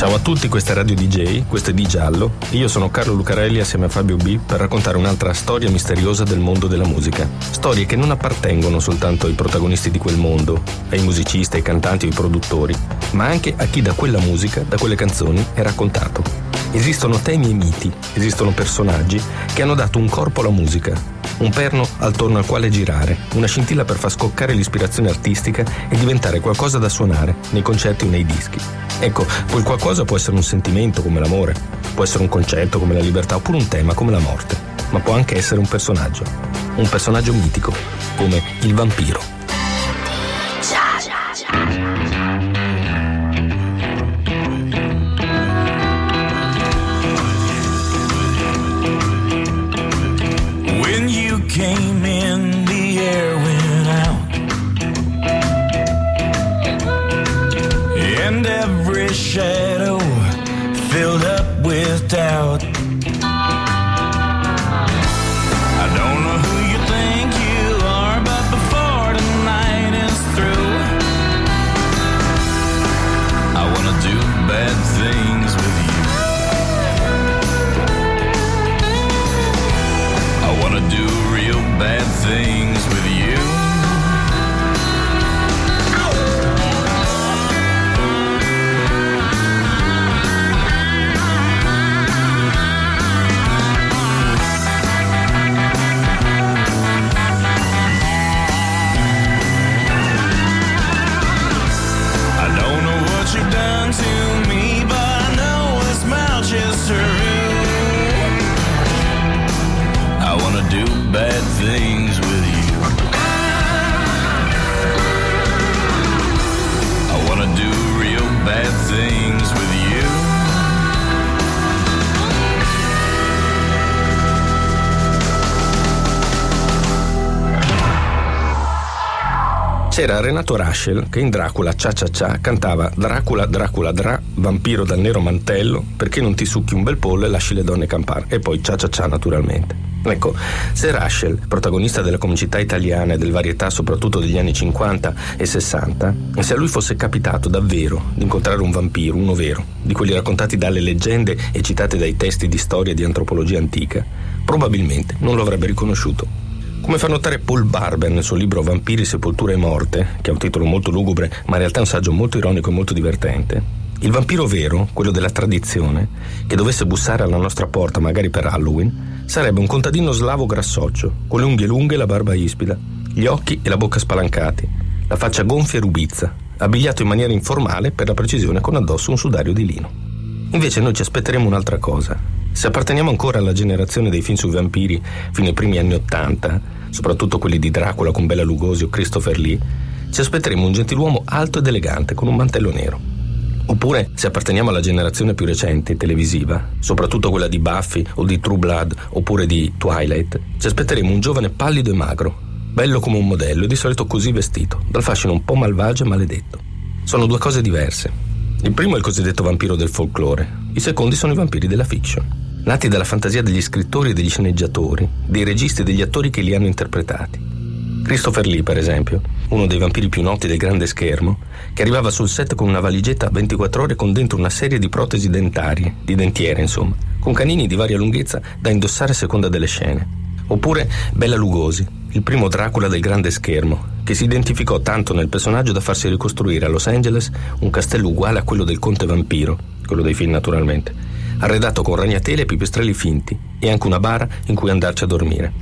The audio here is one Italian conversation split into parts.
Ciao a tutti, questa è Radio DJ, questo è Di Giallo e io sono Carlo Lucarelli assieme a Fabio B per raccontare un'altra storia misteriosa del mondo della musica. Storie che non appartengono soltanto ai protagonisti di quel mondo, ai musicisti, ai cantanti o ai produttori, ma anche a chi da quella musica, da quelle canzoni è raccontato. Esistono temi e miti, esistono personaggi che hanno dato un corpo alla musica, un perno attorno al quale girare, una scintilla per far scoccare l'ispirazione artistica e diventare qualcosa da suonare nei concerti o nei dischi. Ecco, quel qualcosa può essere un sentimento come l'amore, può essere un concetto come la libertà oppure un tema come la morte, ma può anche essere un personaggio, un personaggio mitico come il vampiro. Shadow filled up with doubt. C'era Renato Raschel che in Dracula Cia Cia Cia cantava Dracula Dracula Dra, vampiro dal nero mantello, perché non ti succhi un bel pollo e lasci le donne campare. E poi Cia Cia Cia naturalmente. Ecco, se Raschel, protagonista della comicità italiana e del varietà soprattutto degli anni 50 e 60, e se a lui fosse capitato davvero di incontrare un vampiro, uno vero, di quelli raccontati dalle leggende e citati dai testi di storia e di antropologia antica, probabilmente non lo avrebbe riconosciuto. Come fa notare Paul Barber nel suo libro Vampiri, Sepoltura e Morte, che ha un titolo molto lugubre, ma in realtà è un saggio molto ironico e molto divertente, il vampiro vero, quello della tradizione, che dovesse bussare alla nostra porta magari per Halloween, sarebbe un contadino slavo grassoccio, con le unghie lunghe e la barba ispida, gli occhi e la bocca spalancati, la faccia gonfia e rubizza, abbigliato in maniera informale per la precisione con addosso un sudario di lino. Invece noi ci aspetteremo un'altra cosa. Se apparteniamo ancora alla generazione dei film sui vampiri fino ai primi anni Ottanta, soprattutto quelli di Dracula con Bella Lugosi o Christopher Lee, ci aspetteremo un gentiluomo alto ed elegante con un mantello nero. Oppure, se apparteniamo alla generazione più recente, televisiva, soprattutto quella di Buffy o di True Blood oppure di Twilight, ci aspetteremo un giovane pallido e magro, bello come un modello e di solito così vestito, dal fascino un po' malvagio e maledetto. Sono due cose diverse. Il primo è il cosiddetto vampiro del folklore, i secondi sono i vampiri della fiction nati dalla fantasia degli scrittori e degli sceneggiatori, dei registi e degli attori che li hanno interpretati. Christopher Lee, per esempio, uno dei vampiri più noti del grande schermo, che arrivava sul set con una valigetta a 24 ore con dentro una serie di protesi dentarie, di dentiere insomma, con canini di varia lunghezza da indossare a seconda delle scene. Oppure Bella Lugosi, il primo Dracula del grande schermo, che si identificò tanto nel personaggio da farsi ricostruire a Los Angeles un castello uguale a quello del conte vampiro, quello dei film naturalmente, arredato con ragnatele e pipistrelli finti e anche una bara in cui andarci a dormire.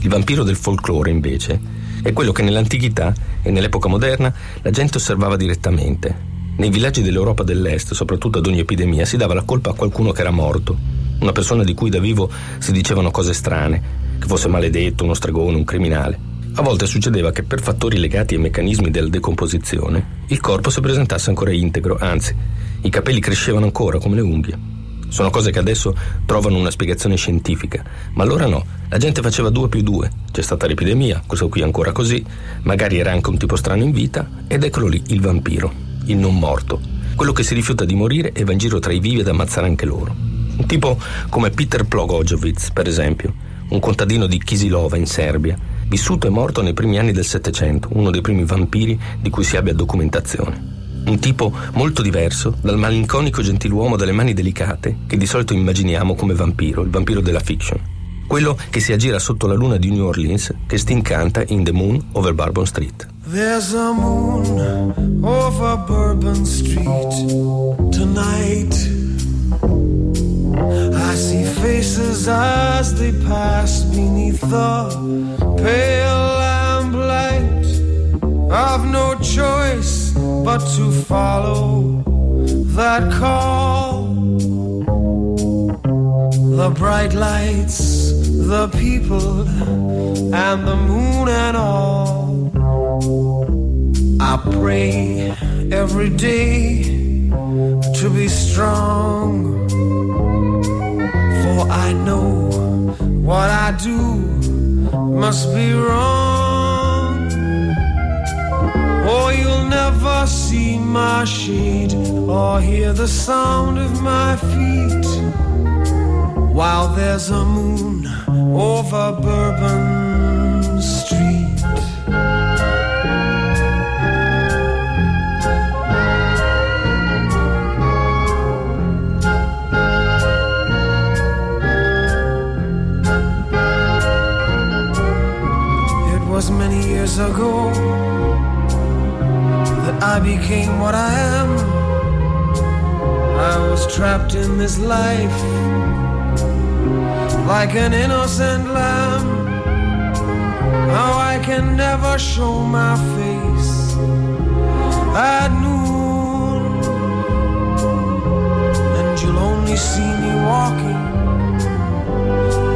Il vampiro del folklore, invece, è quello che nell'antichità e nell'epoca moderna la gente osservava direttamente. Nei villaggi dell'Europa dell'Est, soprattutto ad ogni epidemia, si dava la colpa a qualcuno che era morto, una persona di cui da vivo si dicevano cose strane, che fosse maledetto, uno stregone, un criminale. A volte succedeva che per fattori legati ai meccanismi della decomposizione il corpo si presentasse ancora integro, anzi, i capelli crescevano ancora come le unghie. Sono cose che adesso trovano una spiegazione scientifica, ma allora no, la gente faceva due più due, c'è stata l'epidemia, questo qui ancora così, magari era anche un tipo strano in vita, ed eccolo lì, il vampiro, il non morto, quello che si rifiuta di morire e va in giro tra i vivi ad ammazzare anche loro. Un tipo come Peter Plogojevich, per esempio, un contadino di Kisilova in Serbia, vissuto e morto nei primi anni del Settecento, uno dei primi vampiri di cui si abbia documentazione. Un tipo molto diverso dal malinconico gentiluomo dalle mani delicate che di solito immaginiamo come vampiro, il vampiro della fiction. Quello che si aggira sotto la luna di New Orleans che stincanta in The Moon over Bourbon Street. There's a moon over Bourbon Street tonight. I see faces as they pass beneath the to follow that call. The bright lights, the people, and the moon and all. I pray every day to be strong, for I know what I do must be wrong. See my shade or hear the sound of my feet while there's a moon over Bourbon Street. It was many years ago that I became what I am. I was trapped in this life like an innocent lamb. Now I can never show my face at noon, and you'll only see me walking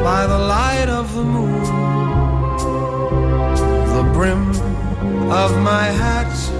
by the light of the moon. The brim of my hat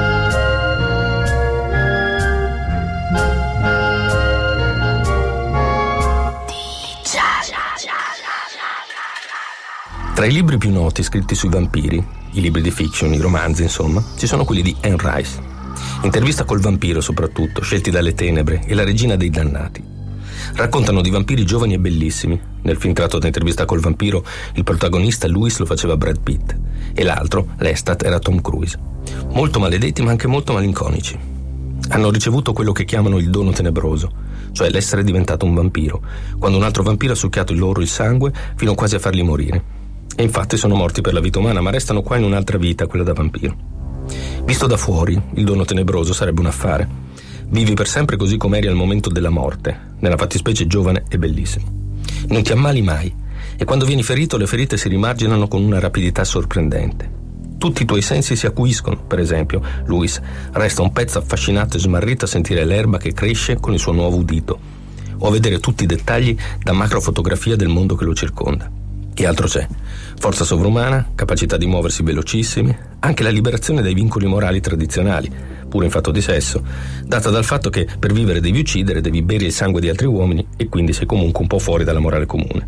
Tra i libri più noti scritti sui vampiri, i libri di fiction, i romanzi, insomma, ci sono quelli di Anne Rice. Intervista col vampiro soprattutto, scelti dalle tenebre, e la regina dei dannati. Raccontano di vampiri giovani e bellissimi. Nel film tratto da intervista col vampiro, il protagonista Louis lo faceva Brad Pitt e l'altro, l'Estat, era Tom Cruise. Molto maledetti ma anche molto malinconici. Hanno ricevuto quello che chiamano il dono tenebroso, cioè l'essere diventato un vampiro, quando un altro vampiro ha succhiato il loro il sangue fino quasi a farli morire. E infatti sono morti per la vita umana, ma restano qua in un'altra vita, quella da vampiro. Visto da fuori, il dono tenebroso sarebbe un affare. Vivi per sempre così come eri al momento della morte, nella fattispecie giovane e bellissimo. Non ti ammali mai, e quando vieni ferito le ferite si rimarginano con una rapidità sorprendente. Tutti i tuoi sensi si acuiscono, per esempio, Luis resta un pezzo affascinato e smarrito a sentire l'erba che cresce con il suo nuovo udito, o a vedere tutti i dettagli da macrofotografia del mondo che lo circonda. Che altro c'è? Forza sovrumana, capacità di muoversi velocissimi, anche la liberazione dai vincoli morali tradizionali, pure in fatto di sesso, data dal fatto che per vivere devi uccidere, devi bere il sangue di altri uomini e quindi sei comunque un po' fuori dalla morale comune.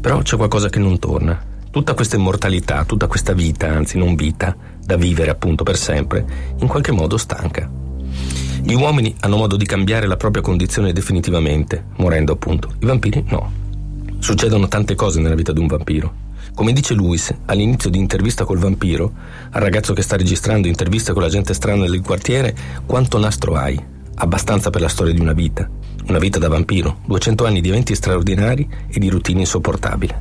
Però c'è qualcosa che non torna. Tutta questa immortalità, tutta questa vita, anzi non vita, da vivere appunto per sempre, in qualche modo stanca. Gli uomini hanno modo di cambiare la propria condizione definitivamente, morendo appunto. I vampiri no. Succedono tante cose nella vita di un vampiro. Come dice Lewis all'inizio di intervista col vampiro, al ragazzo che sta registrando interviste con la gente strana del quartiere, quanto nastro hai? Abbastanza per la storia di una vita. Una vita da vampiro, 200 anni di eventi straordinari e di routine insopportabili.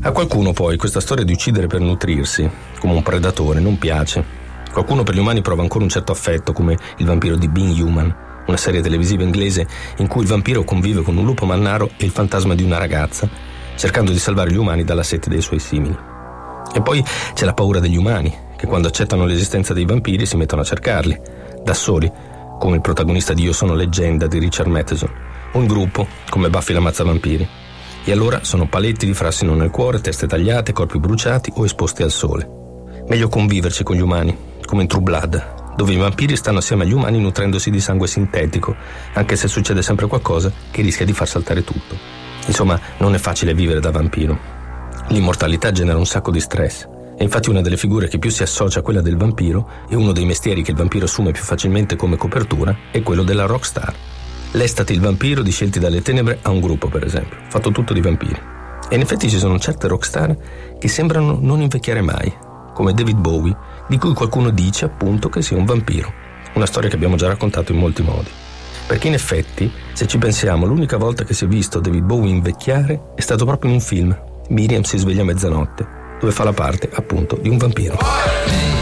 A qualcuno poi questa storia di uccidere per nutrirsi, come un predatore, non piace. Qualcuno per gli umani prova ancora un certo affetto, come il vampiro di Being Human, una serie televisiva inglese in cui il vampiro convive con un lupo mannaro e il fantasma di una ragazza, cercando di salvare gli umani dalla sete dei suoi simili. E poi c'è la paura degli umani, che quando accettano l'esistenza dei vampiri si mettono a cercarli, da soli, come il protagonista di Io sono leggenda di Richard Matheson, o in gruppo, come Buffy la mazza vampiri. E allora sono paletti di frassino nel cuore, teste tagliate, corpi bruciati o esposti al sole. Meglio conviverci con gli umani, come in True Blood, dove i vampiri stanno assieme agli umani nutrendosi di sangue sintetico, anche se succede sempre qualcosa che rischia di far saltare tutto. Insomma, non è facile vivere da vampiro. L'immortalità genera un sacco di stress. E infatti una delle figure che più si associa a quella del vampiro e uno dei mestieri che il vampiro assume più facilmente come copertura è quello della rockstar. L'estate il vampiro di Scelti dalle tenebre ha un gruppo, per esempio, fatto tutto di vampiri. E in effetti ci sono certe rockstar che sembrano non invecchiare mai, come David Bowie, di cui qualcuno dice appunto che sia un vampiro. Una storia che abbiamo già raccontato in molti modi. Perché in effetti, se ci pensiamo, l'unica volta che si è visto David Bowie invecchiare è stato proprio in un film, Miriam si sveglia a mezzanotte, dove fa la parte appunto di un vampiro.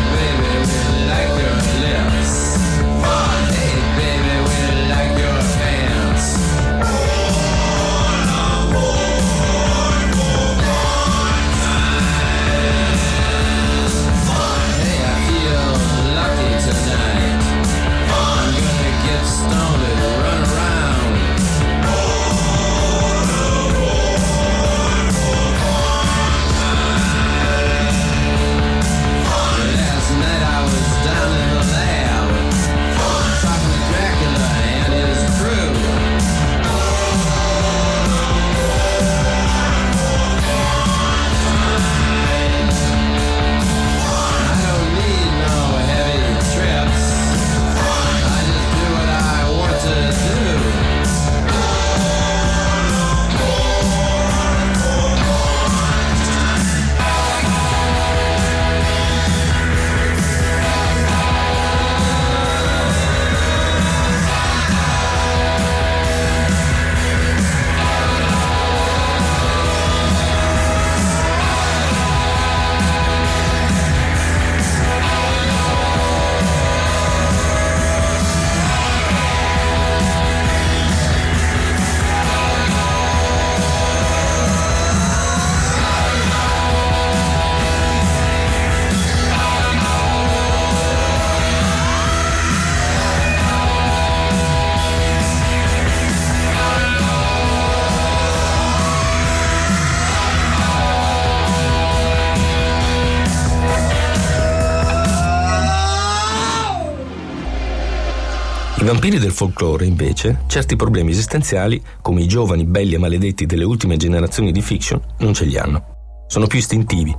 I vampiri del folklore, invece, certi problemi esistenziali, come i giovani belli e maledetti delle ultime generazioni di fiction, non ce li hanno. Sono più istintivi.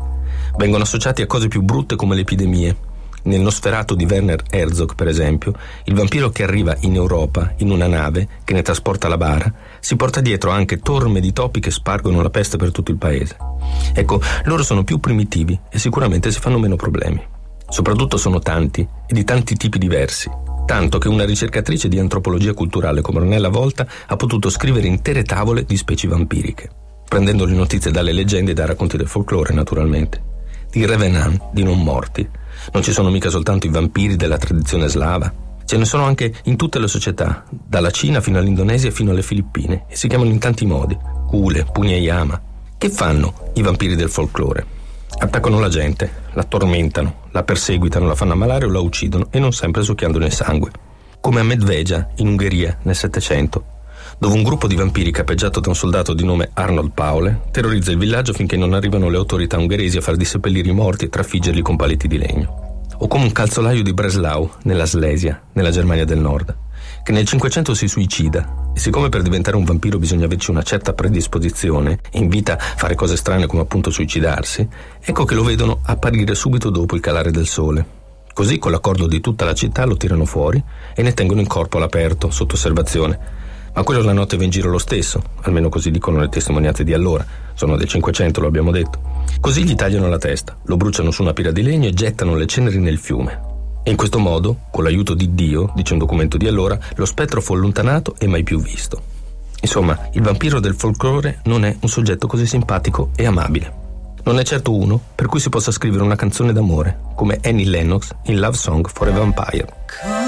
Vengono associati a cose più brutte come le epidemie. Nel Nosferato di Werner Herzog, per esempio, il vampiro che arriva in Europa in una nave che ne trasporta la bara si porta dietro anche torme di topi che spargono la peste per tutto il paese. Ecco, loro sono più primitivi e sicuramente si fanno meno problemi. Soprattutto sono tanti e di tanti tipi diversi, tanto che una ricercatrice di antropologia culturale come Ornella Volta ha potuto scrivere intere tavole di specie vampiriche, prendendo le notizie dalle leggende e dai racconti del folklore, naturalmente. Di revenant, di non morti. Non ci sono mica soltanto i vampiri della tradizione slava, ce ne sono anche in tutte le società, dalla Cina fino all'Indonesia fino alle Filippine, e si chiamano in tanti modi, Kule, Punyayama. Che fanno i vampiri del folklore? Attaccano la gente, la tormentano, la perseguitano, la fanno ammalare o la uccidono e non sempre succhiandone il sangue. Come a Medveja, in Ungheria, nel Settecento, dove un gruppo di vampiri capeggiato da un soldato di nome Arnold Paule terrorizza il villaggio finché non arrivano le autorità ungheresi a far disseppellire i morti e trafiggerli con paletti di legno. O come un calzolaio di Breslau, nella Slesia, nella Germania del Nord, che nel Cinquecento si suicida e siccome per diventare un vampiro bisogna averci una certa predisposizione e invita a fare cose strane come appunto suicidarsi, ecco che lo vedono apparire subito dopo il calare del sole. Così con l'accordo di tutta la città lo tirano fuori e ne tengono in corpo all'aperto, sotto osservazione. Ma quello la notte va in giro lo stesso, almeno così dicono le testimonianze di allora, sono del Cinquecento, lo abbiamo detto. Così gli tagliano la testa, lo bruciano su una pira di legno e gettano le ceneri nel fiume. E in questo modo, con l'aiuto di Dio, dice un documento di allora, lo spettro fu allontanato e mai più visto. Insomma, il vampiro del folklore non è un soggetto così simpatico e amabile. Non è certo uno per cui si possa scrivere una canzone d'amore, come Annie Lennox in Love Song for a Vampire.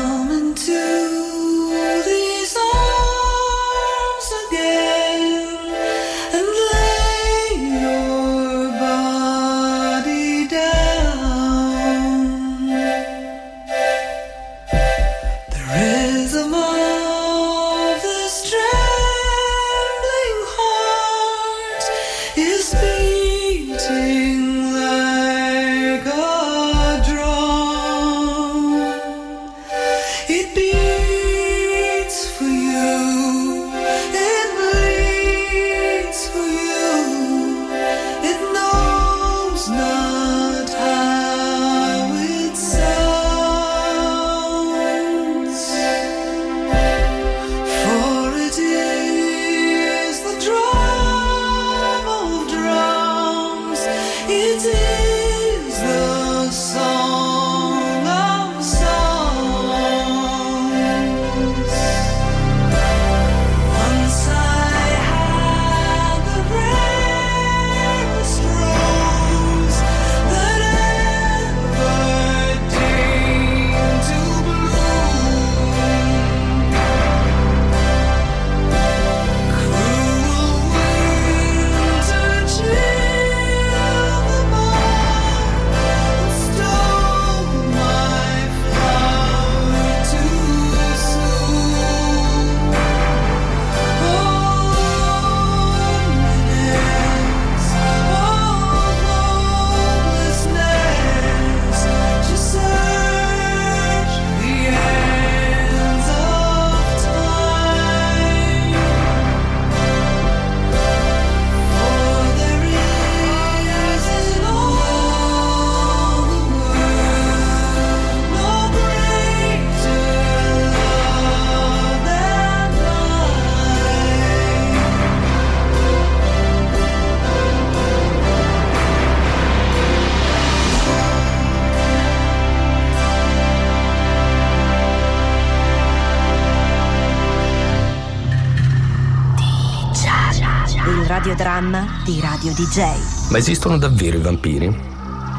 Radiodramma di Radio DJ. Ma esistono davvero i vampiri?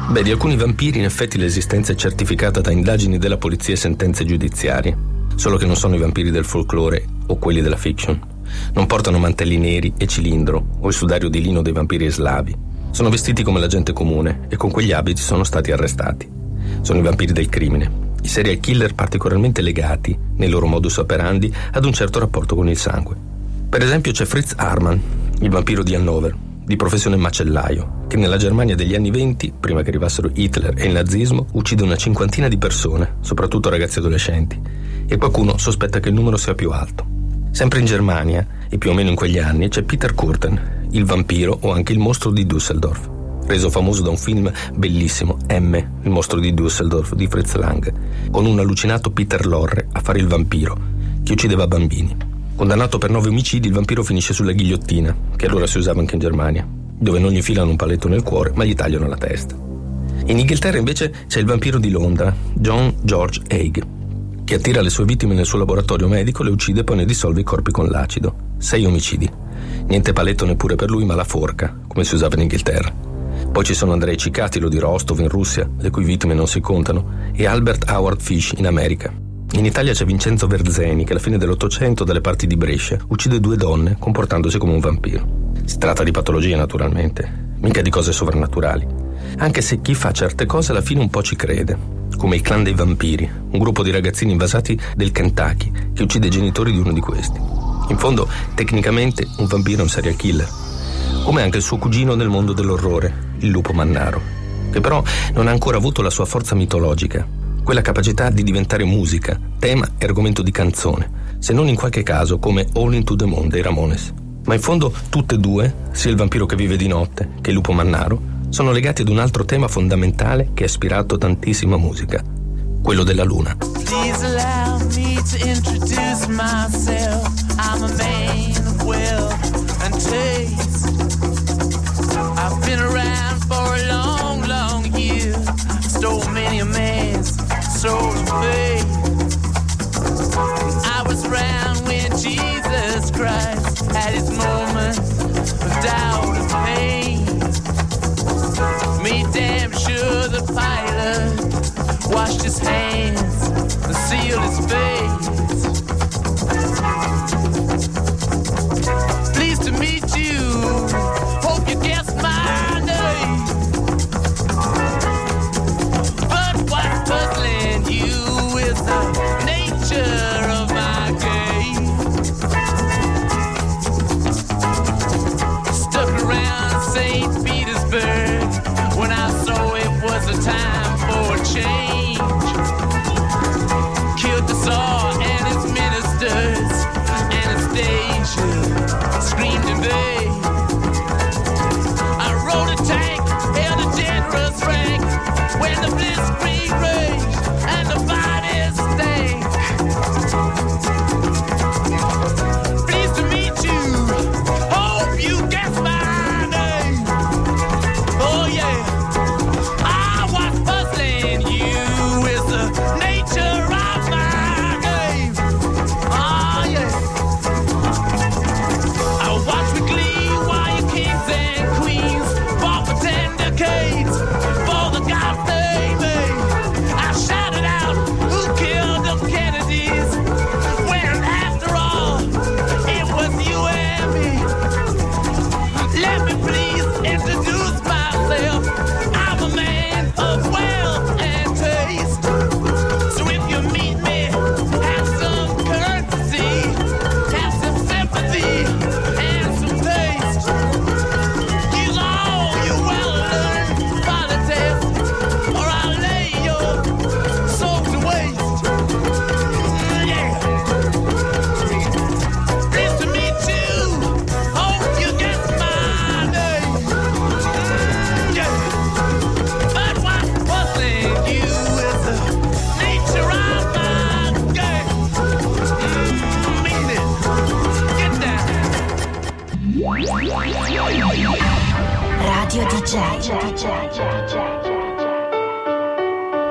Beh, di alcuni vampiri in effetti l'esistenza è certificata da indagini della polizia e sentenze giudiziarie. Solo che non sono i vampiri del folklore o quelli della fiction. Non portano mantelli neri e cilindro o il sudario di lino dei vampiri slavi. Sono vestiti come la gente comune e con quegli abiti sono stati arrestati. Sono i vampiri del crimine, i serial killer particolarmente legati, nei loro modus operandi, ad un certo rapporto con il sangue. Per esempio c'è Fritz Harman, il vampiro di Hannover, di professione macellaio, che nella Germania degli anni venti, prima che arrivassero Hitler e il nazismo, uccide una cinquantina di persone, soprattutto ragazzi adolescenti, e qualcuno sospetta che il numero sia più alto. Sempre in Germania, e più o meno in quegli anni, c'è Peter Kurten, il vampiro o anche il mostro di Düsseldorf, reso famoso da un film bellissimo, M, il mostro di Düsseldorf, di Fritz Lang, con un allucinato Peter Lorre a fare il vampiro, che uccideva bambini. Condannato per nove omicidi, il vampiro finisce sulla ghigliottina, che allora si usava anche in Germania, dove non gli infilano un paletto nel cuore, ma gli tagliano la testa. In Inghilterra invece c'è il vampiro di Londra, John George Haig, che attira le sue vittime nel suo laboratorio medico, le uccide e poi ne dissolve i corpi con l'acido. Sei omicidi. Niente paletto neppure per lui, ma la forca, come si usava in Inghilterra. Poi ci sono Andrei Cicatilo di Rostov in Russia, le cui vittime non si contano, e Albert Howard Fish in America. In Italia c'è Vincenzo Verzeni che alla fine dell'Ottocento dalle parti di Brescia uccide due donne comportandosi come un vampiro. Si tratta di patologie naturalmente, mica di cose sovrannaturali. Anche se chi fa certe cose alla fine un po' ci crede, come il clan dei vampiri, un gruppo di ragazzini invasati del Kentucky che uccide i genitori di uno di questi. In fondo, tecnicamente, un vampiro è un serial killer, come anche il suo cugino nel mondo dell'orrore, il lupo mannaro, che però non ha ancora avuto la sua forza mitologica, quella capacità di diventare musica, tema e argomento di canzone, se non in qualche caso come All Into the Moon dei Ramones. Ma in fondo tutte e due, sia il vampiro che vive di notte che il lupo mannaro, sono legati ad un altro tema fondamentale che ha ispirato tantissima musica, quello della luna. Man. I've been around for a long, long year. Stole many a man's faith. I was around when Jesus Christ had his moment of doubt and pain. Me damn sure the pilot washed his hands and sealed his face.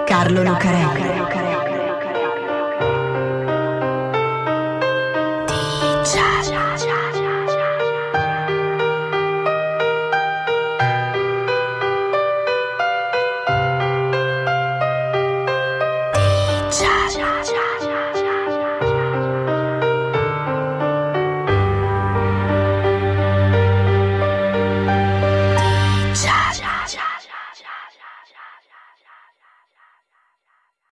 Carlo Lucarelli.